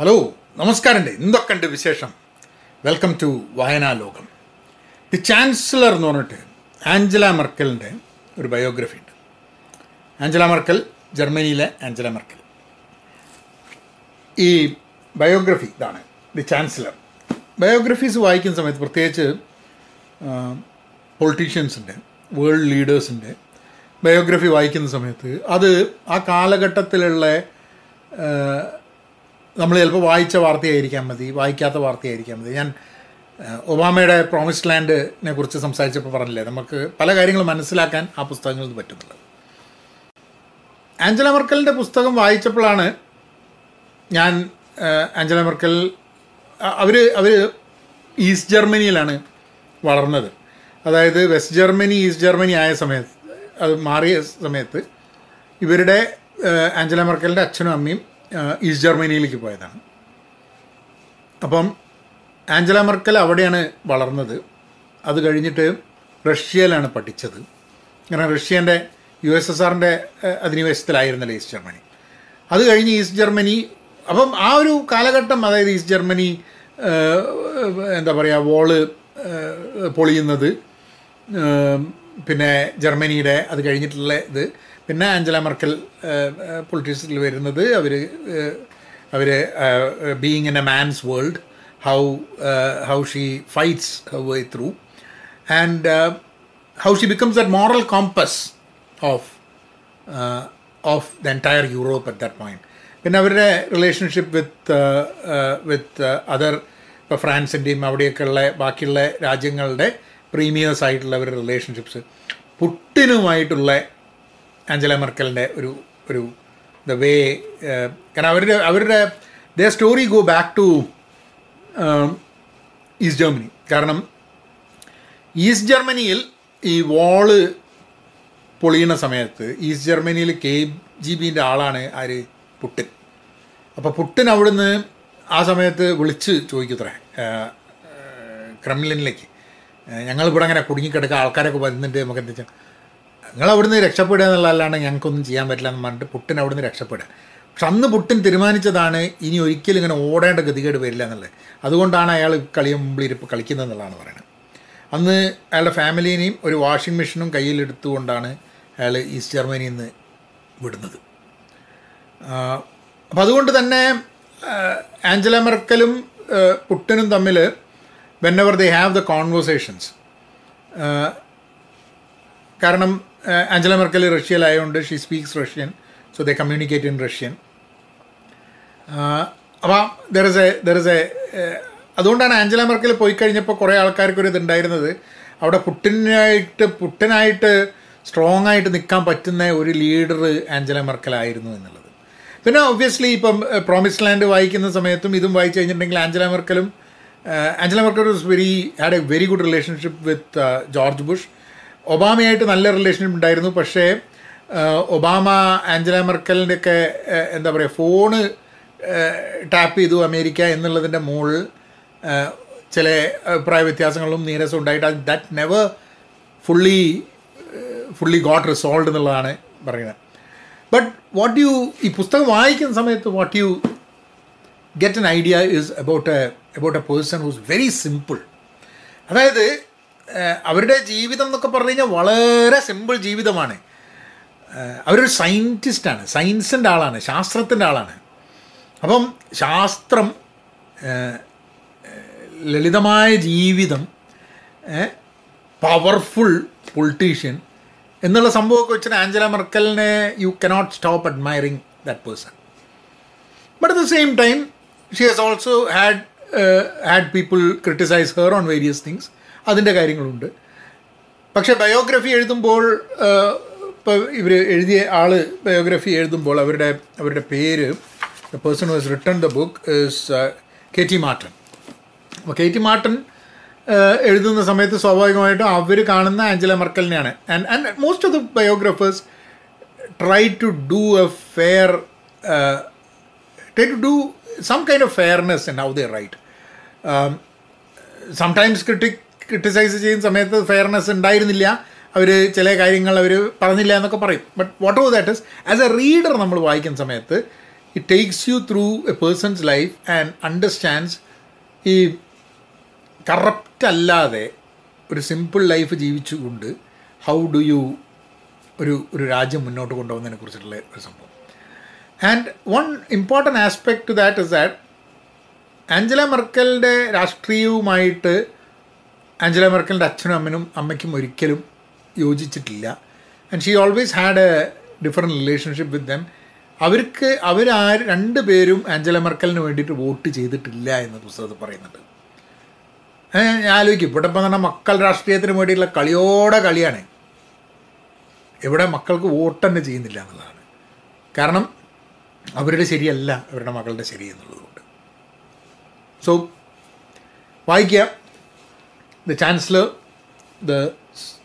Hello നമസ്കാരമുണ്ട്. എന്തൊക്കെയുണ്ട് വിശേഷം? വെൽക്കം ടു വായനാ ലോകം. ദി ചാൻസലർ എന്ന് പറഞ്ഞിട്ട് ആഞ്ചല മെർക്കലിന്റെ ഒരു ബയോഗ്രഫി ഉണ്ട്. ആഞ്ചല മെർക്കൽ ജർമ്മനിയിലെ ആഞ്ചല മെർക്കൽ ഈ ബയോഗ്രഫി ഇതാണ്. ദി ചാൻസലർ ബയോഗ്രഫീസ് വായിക്കുന്ന സമയത്ത് പ്രത്യേകിച്ച് പൊളിറ്റീഷ്യൻസിന്റെ വേൾഡ് ലീഡേഴ്സിന്റെ ബയോഗ്രഫി വായിക്കുന്ന സമയത്ത് അത് ആ കാലഘട്ടത്തിലുള്ള നമ്മൾ ചിലപ്പോൾ വായിച്ച വാർത്തയായിരിക്കാം മതി വായിക്കാത്ത വാർത്തയായിരിക്കാം മതി. ഞാൻ ഒബാമയുടെ പ്രോമിസ്ഡ് ലാൻഡിനെ കുറിച്ച് സംസാരിച്ചപ്പോൾ പറഞ്ഞില്ലേ നമുക്ക് പല കാര്യങ്ങളും മനസ്സിലാക്കാൻ ആ പുസ്തകങ്ങളിൽ നിന്ന് പറ്റുന്നുള്ളത് ആഞ്ചല മെർക്കലിന്റെ പുസ്തകം വായിച്ചപ്പോഴാണ് ഞാൻ ആഞ്ചല മെർക്കൽ അവർ അവർ ഈസ്റ്റ് ജർമ്മനിയിലാണ് വളർന്നത്. അതായത് വെസ്റ്റ് ജർമ്മനി ഈസ്റ്റ് ജർമ്മനി ആയ സമയത്ത് അത് മാറിയ സമയത്ത് ഇവരുടെ ആഞ്ചല മെർക്കലിന്റെ അച്ഛനും അമ്മയും ഈസ്റ്റ് ജർമ്മനിയിലേക്ക് പോയതാണ്. അപ്പം ആഞ്ചല മെർക്കൽ അവിടെയാണ് വളർന്നത്. അത് കഴിഞ്ഞിട്ട് റഷ്യയിലാണ് പഠിച്ചത്. കാരണം റഷ്യേന്റെ യു എസ് എസ് ആറിന്റെ അധിനിവേശത്തിലായിരുന്നല്ലോ ഈസ്റ്റ് ജർമ്മനി. അത് കഴിഞ്ഞ് ഈസ്റ്റ് ജർമ്മനി അപ്പം ആ ഒരു കാലഘട്ടം അതായത് ഈസ്റ്റ് ജർമ്മനി എന്താ പറയുക വോൾ പൊളിയുന്നത് പിന്നെ ജർമ്മനിയുടെ അത് കഴിഞ്ഞിട്ടുള്ള ഇത്. പിന്നെ ആഞ്ചല മെർക്കൽ പൊളിറ്റിക്സിൽ വരുന്നത് അവർ അവർ being in a man's world how how she fights how way through and how she becomes that moral compass of of the entire Europe at that point പിന്നെ അവരുടെ റിലേഷൻഷിപ്പ് വിത്ത് വിത്ത് അതർ ഇപ്പോൾ ഫ്രാൻസിന്റെയും അവിടെയൊക്കെയുള്ള ബാക്കിയുള്ള രാജ്യങ്ങളുടെ പ്രീമിയേഴ്സ് ആയിട്ടുള്ള അവരുടെ relationships പുട്ടിനുമായിട്ടുള്ള Angela മെർക്കലിന്റെ ഒരു ഒരു the way കാരണം അവരുടെ അവരുടെ the story go back to East Germany കാരണം ഈസ്റ്റ് ജർമ്മനിയിൽ ഈ വാൾ പൊളിയുന്ന സമയത്ത് ഈസ്റ്റ് ജർമ്മനിയിൽ കെ ജി ബിന്റെ ആളാണ് ആര്? പുട്ടിൻ. അപ്പോൾ പുട്ടിൻ അവിടുന്ന് ആ സമയത്ത് വിളിച്ച് ചോദിക്കത്രേ ക്രെംലിനിലേക്ക്. ഞങ്ങളിവിടെ അങ്ങനെ കുടുങ്ങിക്കിടക്കുക ആൾക്കാരൊക്കെ വരുന്നുണ്ട് നമുക്ക് എന്താ വെച്ചാൽ നിങ്ങൾ അവിടുന്ന് രക്ഷപ്പെടുക എന്നുള്ളതല്ലാണ്ട് ഞങ്ങൾക്കൊന്നും ചെയ്യാൻ പറ്റില്ല എന്ന് പറഞ്ഞിട്ട് പുട്ടിൻ അവിടുന്ന് രക്ഷപ്പെടുക. പക്ഷെ അന്ന് പുട്ടിൻ തീരുമാനിച്ചതാണ് ഇനി ഒരിക്കലും ഇങ്ങനെ ഓടേണ്ട ഗതികേട് വരില്ല എന്നുള്ളത്. അതുകൊണ്ടാണ് അയാൾ കളിയ മുമ്പിലിരിപ്പ് കളിക്കുന്നത് എന്നുള്ളതാണ് പറയുന്നത് അന്ന് അയാളുടെ ഫാമിലീനെയും ഒരു വാഷിംഗ് മെഷീനും കയ്യിലെടുത്തുകൊണ്ടാണ് അയാൾ ഈസ്റ്റ് ജർമ്മനിയിൽ നിന്ന് വിടുന്നത്. അപ്പം അതുകൊണ്ട് തന്നെ ആഞ്ചല മെർക്കലും പുട്ടിനും തമ്മിൽ whenever they have the conversations കാരണം Angela Merkel റഷ്യയിലായതുകൊണ്ട് she speaks Russian so they communicate in Russian അപ്പോൾ there is a there is a അതുകൊണ്ടാണ് ആഞ്ചല മെർക്കൽ പോയി കഴിഞ്ഞപ്പോൾ കുറേ ആൾക്കാർക്ക് ഒരു ഇതുണ്ടായിരുന്നത്. അവിടെ പുട്ടിനായിട്ട് പുട്ടിനായിട്ട് സ്ട്രോങ് ആയിട്ട് നിൽക്കാൻ പറ്റുന്ന ഒരു ലീഡർ ആഞ്ചല മെർക്കലായിരുന്നു എന്നുള്ളത്. പിന്നെ ഒബ്വിയസ്ലി ഇപ്പം പ്രോമിസ് ലാൻഡ് വായിക്കുന്ന സമയത്തും ഇതും വായിച്ചു കഴിഞ്ഞിട്ടുണ്ടെങ്കിൽ Angela മെർക്കലും Angela Merkel was very had a very good relationship with George Bush ഒബാമയായിട്ട് നല്ല റിലേഷൻഷിപ്പ് ഉണ്ടായിരുന്നു. പക്ഷേ ഒബാമ ആഞ്ചല മെർക്കലിന്റെയൊക്കെ എന്താ പറയുക ഫോണ് ടാപ്പ് ചെയ്തു അമേരിക്ക എന്നുള്ളതിന്റെ മുകളിൽ ചില അഭിപ്രായ വ്യത്യാസങ്ങളും നീരസം ഉണ്ടായിട്ട് that never fully fully got resolve എന്നുള്ളതാണ് പറയുന്നത്. ബട്ട് വാട്ട് യു ഈ പുസ്തകം വായിക്കുന്ന സമയത്ത് what you get an idea is about a about a person who's very simple അതായത് അവരുടെ ജീവിതം എന്നൊക്കെ പറഞ്ഞു കഴിഞ്ഞാൽ വളരെ സിമ്പിൾ ജീവിതമാണ്. അവരൊരു സയന്റിസ്റ്റാണ് സയൻസിന്റെ ആളാണ്. ശാസ്ത്രത്തിന്റെ ആളാണ്. അപ്പം ശാസ്ത്രം ലളിതമായ ജീവിതം പവർഫുൾ പൊളിറ്റീഷ്യൻ എന്നുള്ള സംഭവമൊക്കെ വെച്ചാൽ Angela മെർക്കലിനെ you cannot stop admiring that person but at the same time she has also had had people criticize her on various things അതിന്റെ കാര്യങ്ങളുണ്ട്. പക്ഷേ ബയോഗ്രഫി എഴുതുമ്പോൾ ഇപ്പോൾ ഇവർ എഴുതിയ ആൾ ബയോഗ്രഫി എഴുതുമ്പോൾ അവരുടെ അവരുടെ പേര് the person was written the book is Kati Marton അപ്പോൾ കെ ടി മാർട്ടൻ എഴുതുന്ന സമയത്ത് സ്വാഭാവികമായിട്ടും അവർ കാണുന്ന Angela മർക്കലിനെയാണ്. And and most of the biographers try to do a fair try to do some kind of fairness in how they write. Um, sometimes ക്രിട്ടി criticise ചെയ്യുന്ന സമയത്ത് fairness ഉണ്ടായിരുന്നില്ല. അവർ ചില കാര്യങ്ങൾ അവർ പറഞ്ഞില്ല എന്നൊക്കെ പറയും. But what of that is as a reader നമ്മൾ വായിക്കുന്ന സമയത്ത് it takes you through a person's life and understands ഈ കറപ്റ്റ് അല്ലാതെ ഒരു സിമ്പിൾ ലൈഫ് ജീവിച്ചുകൊണ്ട് ഹൗ ഡു യു ഒരു ഒരു രാജ്യം മുന്നോട്ട് കൊണ്ടുപോകുന്നതിനെ കുറിച്ചിട്ടുള്ള ഒരു സംഭവം. And one important aspect that is that Angela മെർക്കലിന്റെ രാഷ്ട്രീയവുമായിട്ട് ആഞ്ചല മെർക്കലിന്റെ അച്ഛനും അമ്മനും അമ്മയ്ക്കും ഒരിക്കലും യോജിച്ചിട്ടില്ല. And she always had a different relationship with them അവർക്ക് അവരാ രണ്ട് പേരും ആഞ്ചല മെർക്കലിന് വേണ്ടിയിട്ട് വോട്ട് ചെയ്തിട്ടില്ല എന്ന് പുസ്തകത്തിൽ പറയുന്നുണ്ട്. ഞാൻ ആലോചിക്കും. ഇവിടെ ഇപ്പം തന്നെ മക്കൾ രാഷ്ട്രീയത്തിന് വേണ്ടിയിട്ടുള്ള കളിയോടെ കളിയാണ്. ഇവിടെ മക്കൾക്ക് വോട്ട് തന്നെ ചെയ്യുന്നില്ല എന്നുള്ളതാണ്. കാരണം അവരുടെ ശരിയല്ല അവരുടെ മകളുടെ ശരി എന്നുള്ളതുകൊണ്ട്. സോ വായിക്കുക. The chancellor the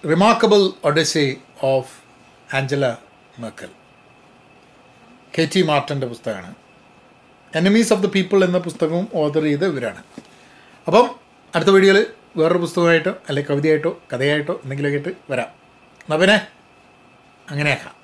remarkable odyssey of Angela Merkel Kati മാർട്ടന്റെ പുസ്തകമാണ്. എനിമീസ് ഓഫ് ദ പീപ്പിൾ എന്ന പുസ്തകവും ഓർഡർ ചെയ്ത ഇവരാണ്. അപ്പം അടുത്ത വീഡിയോയിൽ വേറൊരു പുസ്തകമായിട്ടോ അല്ലെങ്കിൽ കവിതയായിട്ടോ കഥയായിട്ടോ എന്തെങ്കിലുമൊക്കെ ആയിട്ട് വരാം. എന്നാൽ പിന്നെ അങ്ങനെയാക്കാം.